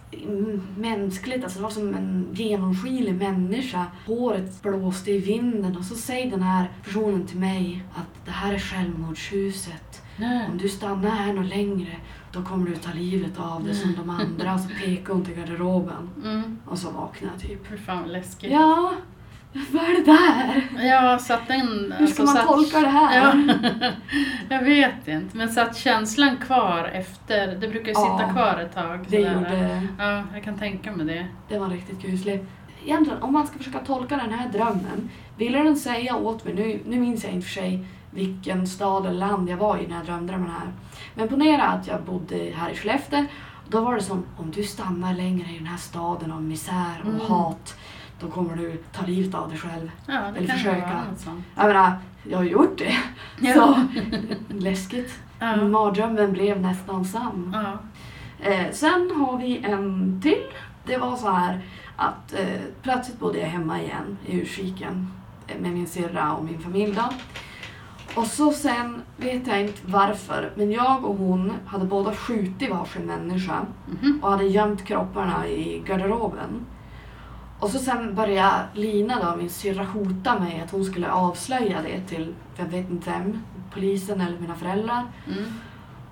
S1: mänskligt, alltså det var som en genomskinlig människa. Håret blåste i vinden och så säger den här personen till mig att det här är självmordshuset.
S2: Nej.
S1: Om du stannar här något längre då kommer du ta livet av dig som de andra. Så pekade hon till garderoben.
S2: Mm.
S1: Och så vaknade jag typ.
S2: Fy fan läskigt.
S1: Ja, vad är det där?
S2: Ja, satt den...
S1: Hur ska
S2: alltså,
S1: man tolka det här?
S2: Ja. jag vet inte, men satt känslan kvar efter? Det brukar ju sitta
S1: Ja,
S2: kvar ett tag.
S1: Det
S2: sådär.
S1: gjorde
S2: Ja, jag kan tänka mig det.
S1: Det var riktigt kusligt. Egentligen, om man ska försöka tolka den här drömmen. Ville den säga åt mig, nu, nu minns jag inte för sig vilken stad eller land jag var i när jag drömde om den här. Men ponera att jag bodde här i Skellefteå. Då var det som, om du stannar längre i den här staden av misär och
S2: Mm.
S1: hat, då kommer du ta livet av dig själv.
S2: Ja, det
S1: Eller
S2: kan
S1: försöka.
S2: vara.
S1: Jag menar, jag har gjort det.
S2: Ja.
S1: Så, läskigt.
S2: Ja.
S1: Mardrömmen blev nästan sann.
S2: Ja.
S1: Eh, sen har vi en till. Det var så här att eh, plötsligt bodde jag hemma igen i Ursviken eh, med min syrra och min familj då. Och så sen vet jag inte varför, men jag och hon hade båda skjutit varsin människa
S2: Mhm.
S1: och hade gömt kropparna i garderoben. Och så sen började Lina, då, min syrra, hota mig att hon skulle avslöja det till, jag vet inte vem, polisen eller mina föräldrar.
S2: Mm.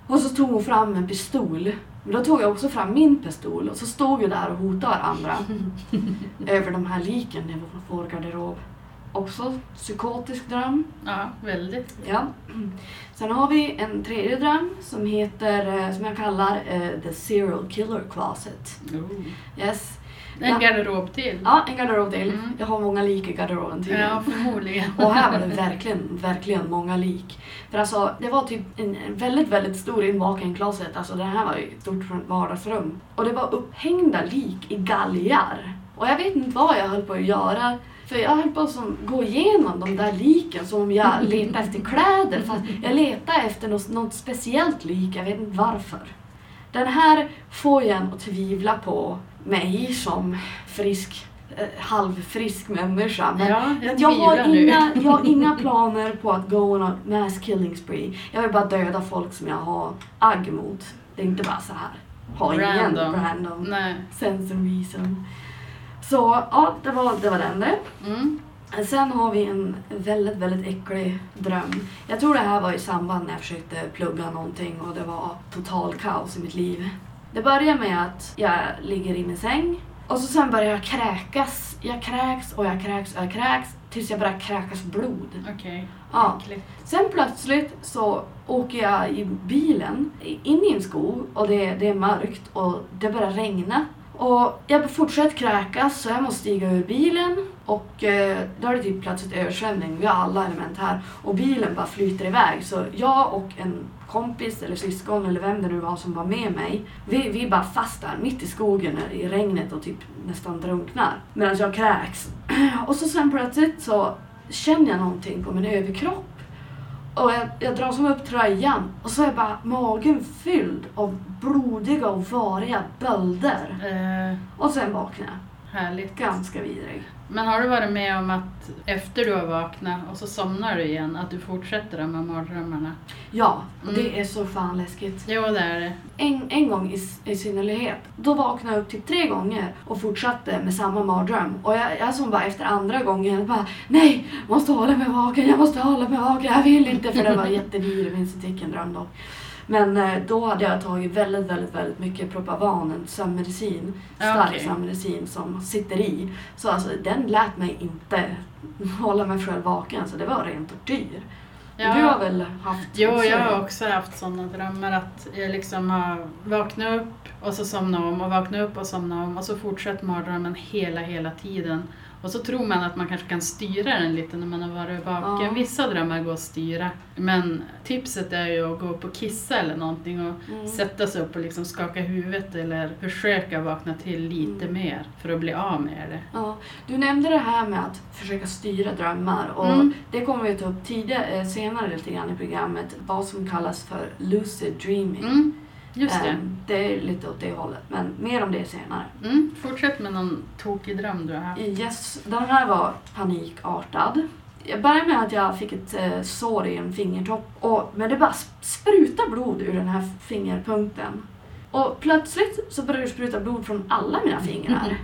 S1: Och så tog hon fram en pistol. Men då tog jag också fram min pistol och så stod vi där och hotade varandra över de här liken i vår garderob. Också psykotisk dröm.
S2: Ja, väldigt.
S1: Ja. Sen har vi en tredje dröm som heter, eh, som jag kallar eh, The Serial Killer Closet. Yes.
S2: En garderob till.
S1: Ja, en garderob till.
S2: Mm.
S1: Jag har många lik i garderoben tydligen.
S2: Ja, förmodligen.
S1: Och här var det verkligen, verkligen många lik. För alltså, det var typ en väldigt, väldigt stor invaken closet. Alltså den här var ju ett stort vardagsrum. Och det var upphängda lik i galgar. Och jag vet inte vad jag höll på att göra. För jag höll på att gå igenom de där liken som om jag letade efter kläder. Fast jag letade efter något, något speciellt lik, jag vet inte varför. Den här får jag en att tvivla på mig som frisk, eh, halvfrisk människa. Men
S2: Ja, jag
S1: jag har, inga, jag har inga planer på att gå on a mass killing spree. Jag vill bara döda folk som jag har agg mot. Det är inte bara så här. Ha ingen
S2: Random.
S1: random
S2: Nej.
S1: sense and reason. Så ja, det var, det var den det.
S2: Mm.
S1: Sen har vi en väldigt, väldigt äcklig dröm. Jag tror det här var i samband när jag försökte plugga någonting och det var total kaos i mitt liv. Det börjar med att jag ligger i min säng och så sen börjar jag kräkas. Jag kräks och jag kräks och jag kräks tills jag börjar kräkas blod.
S2: Okej.
S1: Ja.
S2: Äckligt.
S1: Sen plötsligt så åker jag i bilen in i en skog och det, det är mörkt och det börjar regna. Och jag fortsätter kräkas så jag måste stiga ur bilen och eh, då är det typ plötsligt översvämning. Vi har alla element här och bilen bara flyter iväg. Så jag och en kompis eller syskon eller vem det nu var som var med mig. Vi, vi bara fast där mitt i skogen i regnet och typ nästan drunknar. Medan jag kräks. Och så sen plötsligt så känner jag någonting på min överkropp. Och jag, jag drar som upp tröjan och så är bara magen fylld av blodiga och variga bölder.
S2: Eh,
S1: Och sen vaknar jag.
S2: härligt.
S1: Ganska vidrig.
S2: Men har du varit med om att efter du har vaknat och så somnar du igen, att du fortsätter de här mardrömmarna?
S1: Ja,
S2: Mm.
S1: det är så fan läskigt.
S2: Jo, det är det.
S1: En, en gång i, i synnerhet, då vaknade jag upp till tre gånger och fortsatte med samma mardröm. Och jag, jag som bara efter andra gången bara nej, måste hålla mig vaken, jag måste hålla mig vaken, jag vill inte för det var jättedyr, minns inte vilken dröm då. Men eh, då hade jag tagit väldigt, väldigt, väldigt mycket Propavan, en sömnmedicin,
S2: Ja,
S1: stark
S2: okej.
S1: sömnmedicin som sitter i. Så alltså den lät mig inte hålla mig själv vaken, så det var ren tortyr. Du har väl haft
S2: Jo,
S1: också
S2: jag har också haft sådana drömmar att jag liksom har vaknat upp och så somnat om och vaknat upp och somnat om och så fortsätter mardrömmen hela, hela tiden. Och så tror man att man kanske kan styra den lite när man har varit vaken.
S1: Ja.
S2: Vissa drömmar går att styra. Men tipset är ju att gå upp och kissa eller någonting och
S1: Mm.
S2: sätta sig upp och liksom skaka huvudet eller försöka vakna till lite
S1: Mm.
S2: mer för att bli av med det.
S1: Ja, du nämnde det här med att försöka styra drömmar och
S2: Mm.
S1: det kommer vi ta upp tidigare, eh, senare lite grann i programmet, vad som kallas för lucid dreaming.
S2: Mm, just det.
S1: Ehm, det är lite åt det hållet, men mer om det senare.
S2: Mm, fortsätt med någon tokig dröm du har haft.
S1: Yes, den här var panikartad. Jag började med att jag fick ett eh, sår i en fingertopp, och, men det bara sp- sprutar blod ur den här fingerpunkten. Och plötsligt så började det spruta blod från alla mina fingrar.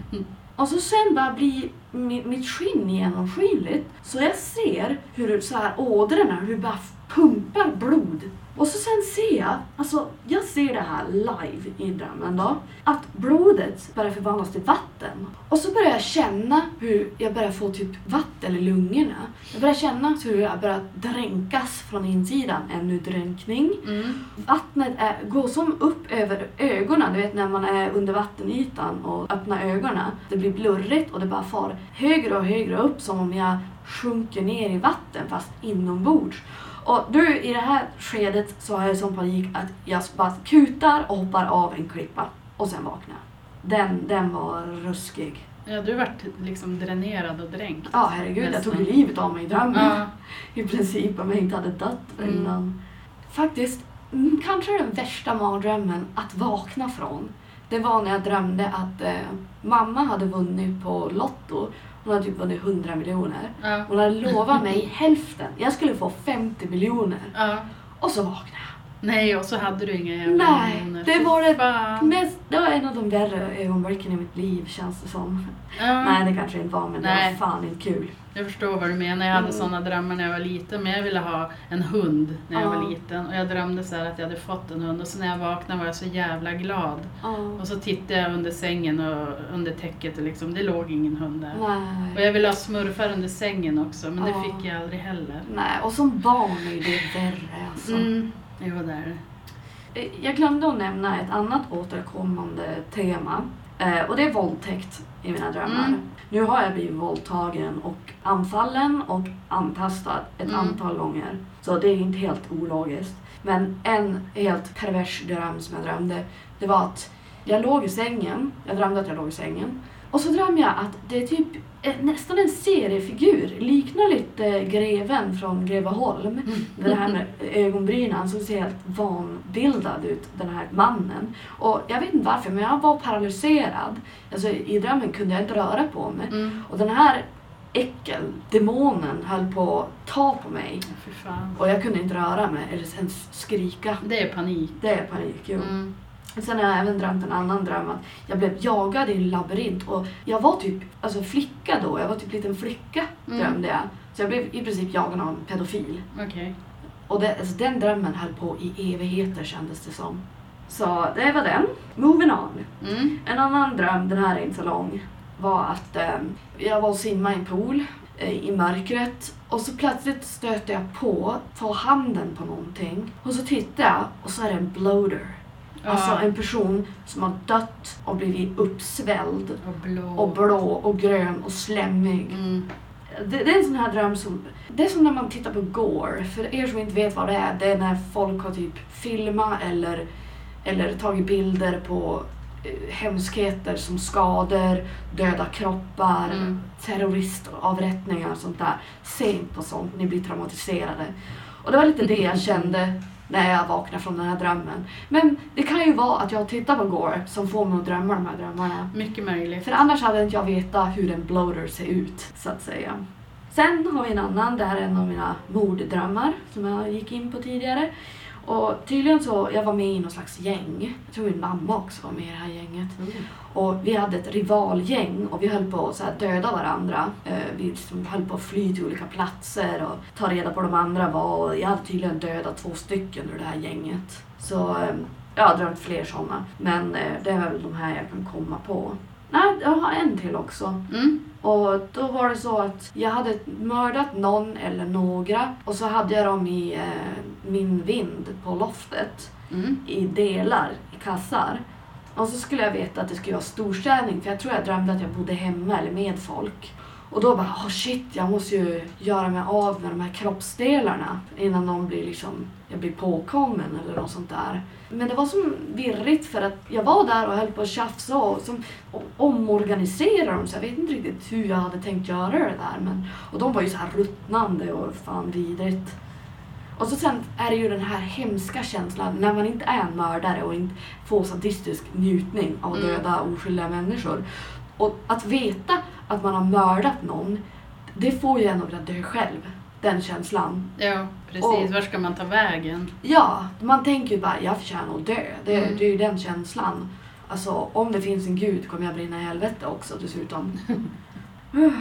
S1: Och så sen bara blir mi- mitt skinn genomskinligt. Så jag ser hur så här ådrorna, hur bara pumpar blod. Och så sen ser jag, alltså jag ser det här live i drömmen då, att blodet börjar förvandlas till vatten. Och så börjar jag känna hur jag börjar få typ vatten i lungorna. Jag börjar känna hur jag börjar dränkas från insidan, ännu dränkning.
S2: Mm.
S1: Vattnet är, går som upp över ögonen, du vet när man är under vattenytan och öppnar ögonen. Det blir blurrigt och det bara far högre och högre upp som om jag sjunker ner i vatten fast inombords. Och du, i det här skedet så har jag sån panik att jag bara kutar och hoppar av en klippa och sen vaknar. Den, den var ruskig.
S2: Ja, du vart liksom dränerad och dränkt.
S1: Ja, herregud, jag tog
S2: Nästan.
S1: livet av mig i drömmen.
S2: Ja.
S1: I princip om jag inte hade dött
S2: Mm.
S1: innan. Faktiskt, mm, kanske den värsta mardrömmen att vakna från. Det var när jag drömde att eh, mamma hade vunnit på Lotto. Hon hade typ vunnit 100 miljoner.
S2: Ja.
S1: Hon hade lovat mig hälften. Jag skulle få 50 miljoner.
S2: Ja.
S1: Och så vaknade jag.
S2: Nej, och så hade du inga jävla
S1: Nej, det var det. Mest, det var en av de värre ögonblicken i mitt liv känns det som.
S2: Ja.
S1: Nej, det kanske inte var men det
S2: Nej.
S1: var fan inte kul.
S2: Jag förstår vad du menar. Jag hade
S1: Mm.
S2: sådana drömmar när jag var liten. Men jag ville ha en hund när jag
S1: Ja.
S2: var liten. Och jag drömde så att jag hade fått en hund. Och så när jag vaknade var jag så jävla glad. Och så tittade jag under sängen och under täcket och liksom, det låg ingen hund där. Och
S1: Nej.
S2: jag ville ha smurfar under sängen också. Men det fick jag aldrig heller.
S1: Nej, och som barn är det värre alltså.
S2: Jo, det är det.
S1: Jag glömde att nämna ett annat återkommande tema. Eh, och det är våldtäkt i mina drömmar.
S2: Mm.
S1: Nu har jag blivit våldtagen och anfallen och antastad ett
S2: Mm.
S1: antal gånger. Så det är inte helt ologiskt. Men en helt pervers dröm som jag drömde, det var att jag låg i sängen. Jag drömde att jag låg i sängen. Och så drömde jag att det är typ eh, nästan en seriefigur. Liknar lite greven från Greveholm. Det här med ögonbrynen, han såg så helt vanbildad ut, den här mannen. Och jag vet inte varför, men jag var paralyserad. Alltså, I drömmen kunde jag inte röra på mig.
S2: Mm.
S1: Och den här äckel, demonen, höll på att ta på mig. Och jag kunde inte röra mig eller ens skrika.
S2: Det är panik.
S1: Det är panik, jo.
S2: Mm.
S1: Sen har jag även drömt en annan dröm att jag blev jagad i en labyrint och jag var typ alltså flicka då, jag var typ liten flicka
S2: Mm.
S1: drömde jag. Så jag blev i princip jagad av en pedofil.
S2: Okej.
S1: Och det, alltså, den drömmen höll på i evigheter kändes det som. Så det var den. Moving on.
S2: Mm.
S1: En annan dröm, den här är inte så lång, var att eh, jag var och simmade i en pool eh, i mörkret och så plötsligt stöter jag på, får handen på någonting och så tittar jag och så är det en bloater. Alltså en person som har dött och blivit uppsvälld
S2: Och blå.
S1: och blå och grön och slemmig.
S2: Mm.
S1: Det, det är en sån här dröm som... Det är som när man tittar på gore. För er som inte vet vad det är, det är när folk har typ filmat eller, eller tagit bilder på eh, hemskheter som skador, döda kroppar,
S2: Mm.
S1: terroristavrättningar och sånt där. Se inte på sånt, ni blir traumatiserade. Och det var lite det jag kände när jag vaknade från den här drömmen. Men det kan ju vara att jag tittar på Gore som får mig att drömma de här drömmarna.
S2: Mycket möjligt.
S1: För annars hade inte jag vetat hur en bloater ser ut, så att säga. Sen har vi en annan, det här är en av mina morddrömmar som jag gick in på tidigare. Och tydligen så, jag var med i någon slags gäng. Jag tror min mamma också var med i det här gänget. Och vi hade ett rivalgäng och vi höll på att så döda varandra. Eh, vi liksom höll på att fly till olika platser och ta reda på de andra var. Och jag hade tydligen dödat två stycken ur det här gänget. Så eh, jag har drömt fler sådana. Men eh, det är väl de här jag kan komma på. Nej, jag har en till också.
S2: Mm.
S1: Och då var det så att jag hade mördat någon eller några och så hade jag dem i eh, min vind på loftet
S2: Mm.
S1: i delar, i kassar. Och så skulle jag veta att det skulle vara storstädning för jag tror jag drömde att jag bodde hemma eller med folk. Och då bara, oh shit, jag måste ju göra mig av med de här kroppsdelarna innan de blir liksom, jag blir påkommen eller något sånt där. Men det var så virrigt för att jag var där och höll på att tjafsa och, som, och omorganisera dem så jag vet inte riktigt hur jag hade tänkt göra det där. Men, och de var ju så här ruttnande och fan vidrigt. Och så sen är det ju den här hemska känslan när man inte är en mördare och inte får sadistisk njutning av att
S2: Mm.
S1: döda oskyldiga människor. Och att veta att man har mördat någon, det får ju en att vilja dö själv. Den känslan.
S2: Ja, precis.
S1: Och-
S2: Var ska man ta vägen?
S1: Ja, man tänker ju bara jag förtjänar att dö. Det,
S2: Mm.
S1: det är ju den känslan. Alltså om det finns en gud kommer jag brinna i helvete också dessutom.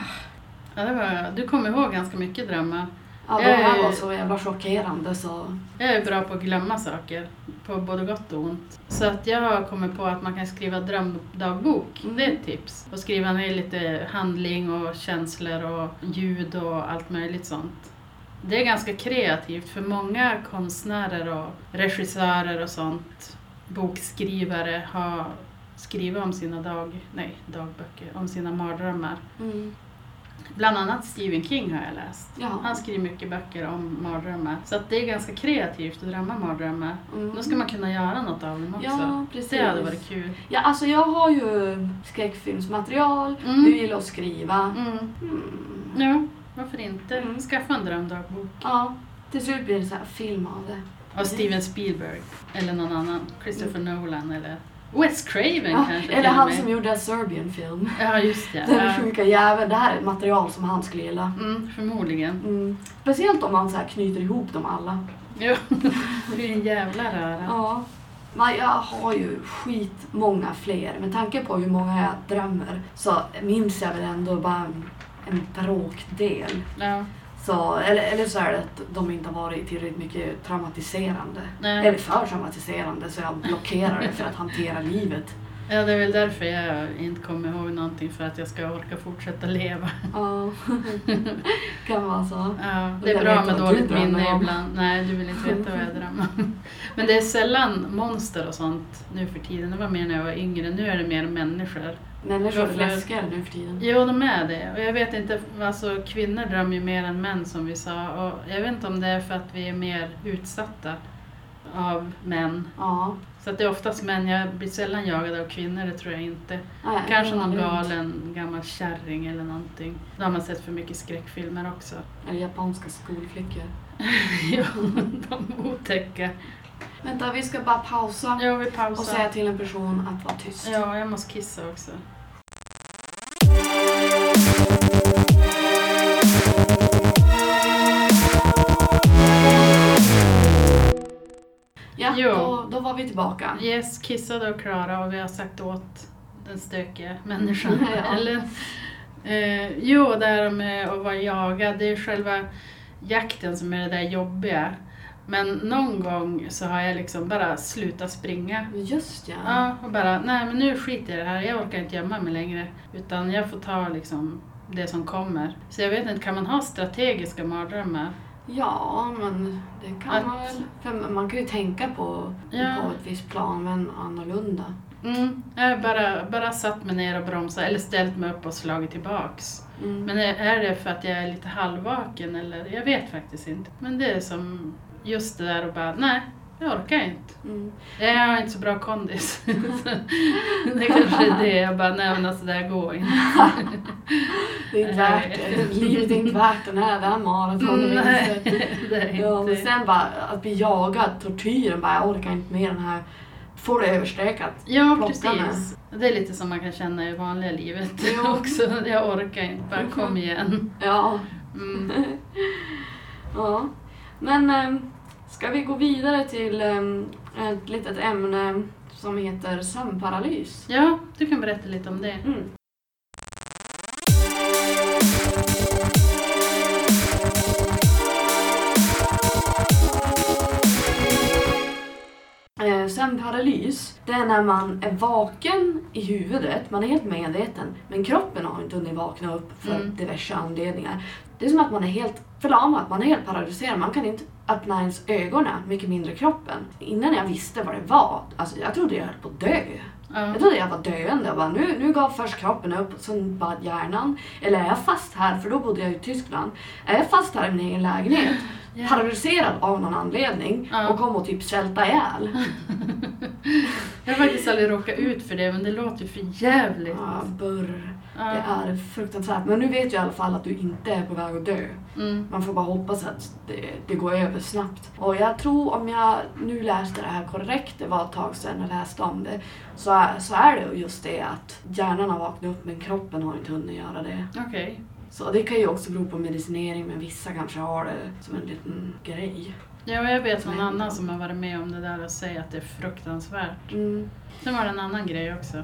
S2: Ja, det var, du kommer ihåg ganska mycket drömmar.
S1: Ja, de
S2: Jag
S1: här
S2: är-
S1: var så jävla chockerande så...
S2: Jag är bra på att glömma saker, på både gott och ont. Så att jag har kommit på att man kan skriva drömdagbok.
S1: Mm.
S2: Det är ett tips. Och skriva ner lite handling och känslor och ljud och allt möjligt sånt. Det är ganska kreativt för många konstnärer och regissörer och sånt, bokskrivare, har skrivit om sina dag, nej, dagböcker, om sina mardrömmar.
S1: Mm.
S2: Bland annat Stephen King har jag läst.
S1: Ja.
S2: Han skriver mycket böcker om mardrömmar. Så det är ganska kreativt att drömma mardrömmar.
S1: Mm.
S2: Då ska man kunna göra något av dem också.
S1: Ja, precis.
S2: det hade varit kul.
S1: Ja, alltså jag har ju skräckfilmsmaterial.
S2: Mm.
S1: Du gillar att skriva.
S2: Mm.
S1: Mm.
S2: Ja, varför inte?
S1: Mm.
S2: Skaffa en drömdagbok.
S1: Ja, till slut blir det så här film av det.
S2: Av Steven Spielberg. Eller någon annan. Christopher Nolan eller Wes Craven
S1: Ja,
S2: kanske
S1: eller han som gjorde en Serbian-film.
S2: Ja, just det.
S1: Den
S2: Ja.
S1: sjuka jäveln. Det här är ett material som han skulle gilla.
S2: Mm, förmodligen.
S1: Mm. Speciellt om man så knyter ihop dem alla.
S2: Jo, det är en jävla röra.
S1: Ja. Men jag har ju skit många fler. Med tanke på hur många jag drömmer så minns jag väl ändå bara en, en bråkdel.
S2: Ja.
S1: Så, eller, eller så är det att de inte har varit tillräckligt mycket traumatiserande.
S2: Nej.
S1: Eller för traumatiserande så jag blockerar det för att hantera livet.
S2: ja, det är väl därför jag inte kommer ihåg någonting för att jag ska orka fortsätta leva.
S1: Ja, kan vara så.
S2: Ja, det är bra med dåligt minne ibland. Nej, du vill inte veta vad jag drömmer om. Men det är sällan monster och sånt nu för tiden. Det var mer när jag var yngre. Nu är det mer människor.
S1: Människor är läskigare nu för tiden.
S2: Jo, de är det. Och jag vet inte, alltså kvinnor drömmer ju mer än män som vi sa. Och jag vet inte om det är för att vi är mer utsatta av män.
S1: Ja.
S2: Så att det är oftast män. Jag blir sällan jagad av kvinnor, det tror jag inte.
S1: Nej,
S2: Kanske någon galen gammal kärring eller någonting. Då har man sett för mycket skräckfilmer också.
S1: Eller japanska skolflickor.
S2: ja, de otäcka.
S1: Vänta, vi ska bara pausa
S2: Ja, vi
S1: och
S2: pausar.
S1: säga till en person att vara tyst.
S2: Ja, jag måste kissa också. Jo.
S1: då, då var vi tillbaka.
S2: Yes, kissade och klara och vi har sagt åt den stökiga människan.
S1: Ja.
S2: Eller, eh, jo, det här med att vara jagad, det är själva jakten som är det där jobbiga. Men någon gång så har jag liksom bara slutat springa.
S1: Just ja.
S2: Ja, och bara, nej men nu skiter jag i det här, jag orkar inte gömma mig längre. Utan jag får ta liksom det som kommer. Så jag vet inte, kan man ha strategiska mardrömmar?
S1: Ja, men det kan
S2: Att-
S1: man väl. För man kan ju tänka på,
S2: Ja.
S1: på ett visst plan, men annorlunda.
S2: Mm, jag har bara, bara satt mig ner och bromsat, eller ställt mig upp och slagit tillbaks.
S1: Mm.
S2: Men är- det för att jag är lite halvvaken eller? Jag vet faktiskt inte. Men det är som just det där och bara, nej, jag orkar inte.
S1: Mm.
S2: Jag har inte så bra kondis. det kanske är det, jag bara, nej men alltså det här går inte.
S1: Det är inte värt det. Livet är inte värt den här, det här
S2: är
S1: Ja, men sen bara att bli jagad, tortyren, bara jag orkar inte med den här. Får det överstökat.
S2: Ja,
S1: plocka med.
S2: precis. Det är lite som man kan känna i vanliga livet
S1: Jo.
S2: också. Jag orkar inte, bara kom igen.
S1: Ja.
S2: Mm.
S1: ja. Men äm, ska vi gå vidare till äm, ett litet ämne som heter sömnparalys?
S2: Ja, du kan berätta lite om det.
S1: Mm. Eh, Sömnparalys, det är när man är vaken i huvudet, man är helt medveten, men kroppen har inte hunnit vakna upp för
S2: Mm.
S1: diverse anledningar. Det är som att man är helt förlamad, man är helt paralyserad, man kan inte öppna ens ögonen, mycket mindre kroppen. Innan jag visste vad det var, alltså jag trodde jag höll på att dö.
S2: Ja.
S1: Jag trodde jag var döende. Jag bara, nu, nu gav först kroppen upp, och sen bara hjärnan. Eller är jag fast här, för då bodde jag i Tyskland. Är jag fast här i min egen lägenhet,
S2: Ja.
S1: paralyserad av någon anledning
S2: Ja.
S1: och kommer att typ svälta ihjäl?
S2: Jag har faktiskt aldrig råkat ut för det, men det låter ju för jävligt.
S1: Ja, burr. Det är fruktansvärt. Men nu vet jag i alla fall att du inte är på väg att dö.
S2: Mm.
S1: Man får bara hoppas att det, det går över snabbt. Och jag tror om jag nu läste det här korrekt, det var ett tag sedan jag läste om det, så är, så är det just det att hjärnan har vaknat upp men kroppen har inte hunnit göra det.
S2: Okej.
S1: Så det kan ju också bero på medicinering men vissa kanske har det som en liten grej.
S2: Ja, jag vet någon annan som har varit med om det där och säger att det är fruktansvärt.
S1: Mm.
S2: Sen var det en annan grej också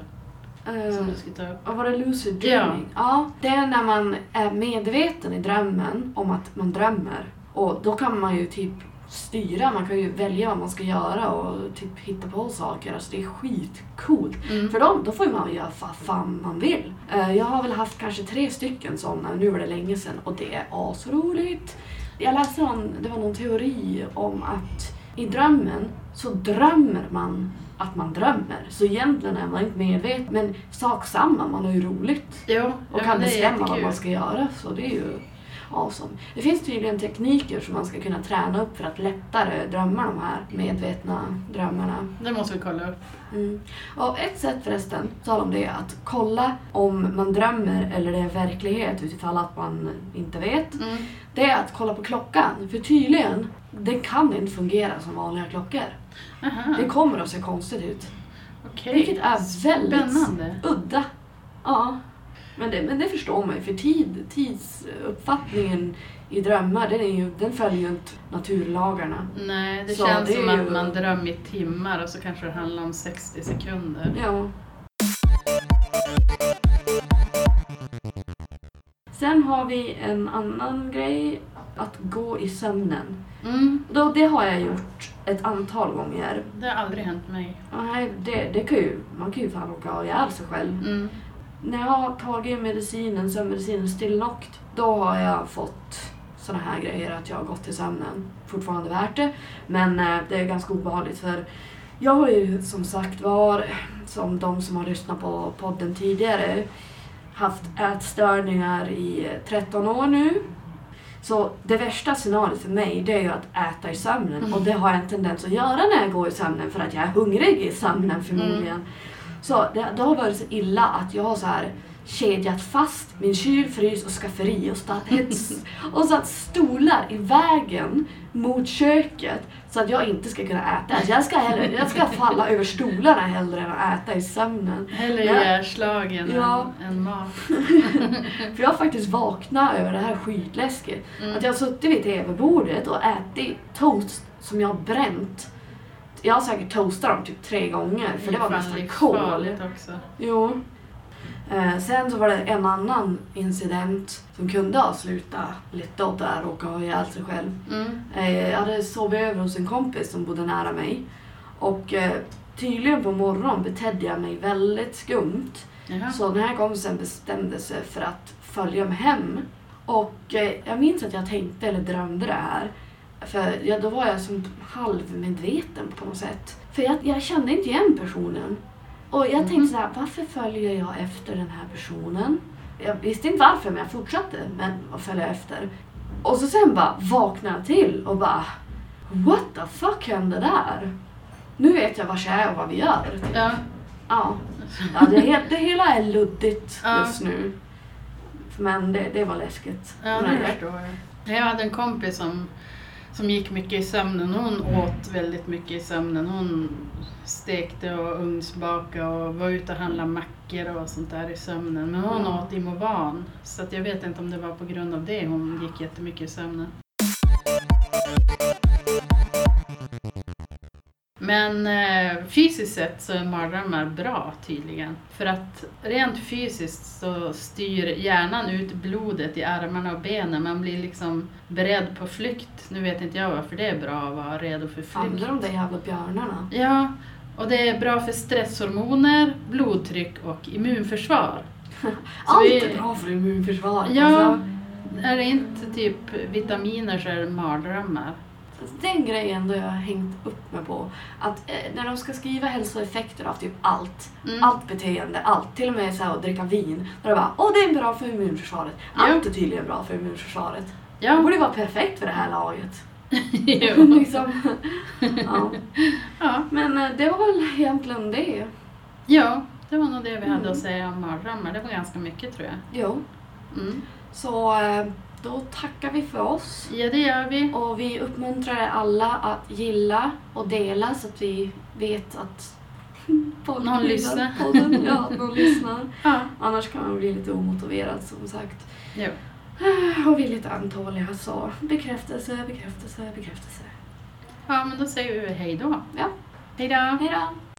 S2: Som du skulle ta upp.
S1: vad var det lucid dreaming? Ja. Det är när man är medveten i drömmen om att man drömmer. Och då kan man ju typ styra, man kan ju välja vad man ska göra och typ hitta på saker. Alltså det är skitcoolt.
S2: Mm.
S1: För dem, då får man göra vad fan man vill. Eh, Jag har väl haft kanske tre stycken sådana, nu var det länge sedan och det är asroligt. Jag läste någon, det var någon teori om att i drömmen så drömmer man att man drömmer. Så egentligen är man inte medveten, men sak samma, man har ju roligt.
S2: Jo,
S1: Och kan
S2: det
S1: bestämma vad man ska göra, så det är ju awesome. Det finns tydligen tekniker som man ska kunna träna upp för att lättare drömma de här medvetna drömmarna.
S2: Det måste vi kolla upp.
S1: Mm. Och ett sätt förresten, tal om det, att kolla om man drömmer eller det är verklighet utifall att man inte vet.
S2: Mm.
S1: Det är att kolla på klockan. För tydligen, den kan inte fungera som vanliga klockor.
S2: Aha,
S1: Det kommer att se konstigt ut.
S2: okej.
S1: Vilket är väldigt
S2: Spännande.
S1: udda. Ja. Men det, men det förstår man ju, för tid, tidsuppfattningen i drömmar, den, är ju, den följer ju inte naturlagarna.
S2: Nej, det
S1: Så
S2: känns
S1: det
S2: som
S1: ju-
S2: att man drömmer i timmar och så kanske det handlar om 60 sekunder.
S1: Ja. Sen har vi en annan grej, att gå i sömnen.
S2: Mm,
S1: Då, det har jag gjort ett antal gånger.
S2: det har aldrig hänt mig.
S1: Nej, det, det kan ju, man kan ju fan råka ihjäl sig själv.
S2: Mm.
S1: När jag har tagit medicinen, sömnmedicinen Stilnoct, då har jag fått såna här grejer att jag har gått till sömnen. Fortfarande värt det, men eh, det är ganska obehagligt för jag har ju som sagt var, som de som har lyssnat på podden tidigare, haft ätstörningar i eh, 13 år nu. Så det värsta scenariot för mig det är ju att äta i sömnen. Och det har jag en tendens att göra när jag går i sömnen för att jag är hungrig i sömnen förmodligen. Så det, det har varit så illa att jag har så här kedjat fast min kyl, frys och skafferi och, och satt stolar i vägen mot köket så att jag inte ska kunna äta. Alltså jag, ska hellre, jag ska falla över stolarna hellre än att äta i sömnen.
S2: Hellre ihjälslagen
S1: Ja.
S2: än, än mat.
S1: För jag har faktiskt vaknat över det här skitläskigt.
S2: Mm.
S1: Att jag har suttit vid tv-bordet och ätit toast som jag har bränt. Jag har säkert toastat dem typ tre gånger för det var nästan kol.
S2: också.
S1: Jo. Eh, sen så var det en annan incident som kunde ha slutat lite åt det här och ha ihjäl sig själv.
S2: Mm.
S1: Eh, jag hade sovit över hos en kompis som bodde nära mig. Och eh, tydligen på morgonen betedde jag mig väldigt skumt.
S2: Jaha.
S1: Så den här kompisen bestämde sig för att följa mig hem. Och eh, jag minns att jag tänkte eller drömde det här. För ja, då var jag som halvmedveten på något sätt. För jag, jag kände inte igen personen. Och jag
S2: Mhm.
S1: tänkte så här, varför följer jag efter den här personen? Jag visste inte varför men jag fortsatte men att följa efter. Och så sen bara vaknade jag till och bara What the fuck hände där? Nu vet jag vad jag är och vad vi gör.
S2: Ja.
S1: Ja, ja det, he- det hela är luddigt
S2: Ja.
S1: just nu. Men det, det var läskigt.
S2: Ja, det förstår jag. Jag hade en kompis som, som gick mycket i sömnen. Hon åt väldigt mycket i sömnen. Hon stekte och ugnsbakade och var ute och handlade mackor och sånt där i sömnen. Men hon
S1: Mm.
S2: åt Imovan. Så att jag vet inte om det var på grund av det hon gick jättemycket i sömnen. Men eh, fysiskt sett så är mardrömmar bra tydligen. För att rent fysiskt så styr hjärnan ut blodet i armarna och benen. Man blir liksom beredd på flykt. Nu vet inte jag varför det är bra att vara redo för flykt.
S1: Handlar om de jävla björnarna?
S2: Ja, och det är bra för stresshormoner, blodtryck och immunförsvar.
S1: Allt
S2: vi-
S1: är bra för immunförsvaret.
S2: Ja,
S1: Alltså,
S2: är det inte typ vitaminer så är det mardrömmar.
S1: Den grejen då jag har hängt upp mig på. Att eh, när de ska skriva hälsoeffekter av typ allt,
S2: Mm.
S1: allt beteende, allt, till och med så här att dricka vin. Då är det bara, åh det är bra för immunförsvaret. Allt är tydligen bra för immunförsvaret. Det
S2: Ja,
S1: borde ju vara perfekt för det här laget. liksom. ja.
S2: ja.
S1: Men eh, det var väl egentligen det.
S2: ja, det var nog det vi hade
S1: Mm.
S2: att säga om mardrömmar. Det var ganska mycket tror jag.
S1: Jo.
S2: Mm.
S1: Så eh, då tackar vi för oss.
S2: Ja, det gör vi.
S1: Och vi uppmuntrar alla att gilla och dela så att vi vet att
S2: Någon lyssnar.
S1: podden. Ja, någon lyssnar.
S2: Ja,
S1: Annars kan man bli lite omotiverad som sagt.
S2: jo.
S1: Och vi är lite antåliga så bekräftelse, bekräftelse, bekräftelse.
S2: ja men då säger vi hej då.
S1: Ja.
S2: Hej då.
S1: Hej då!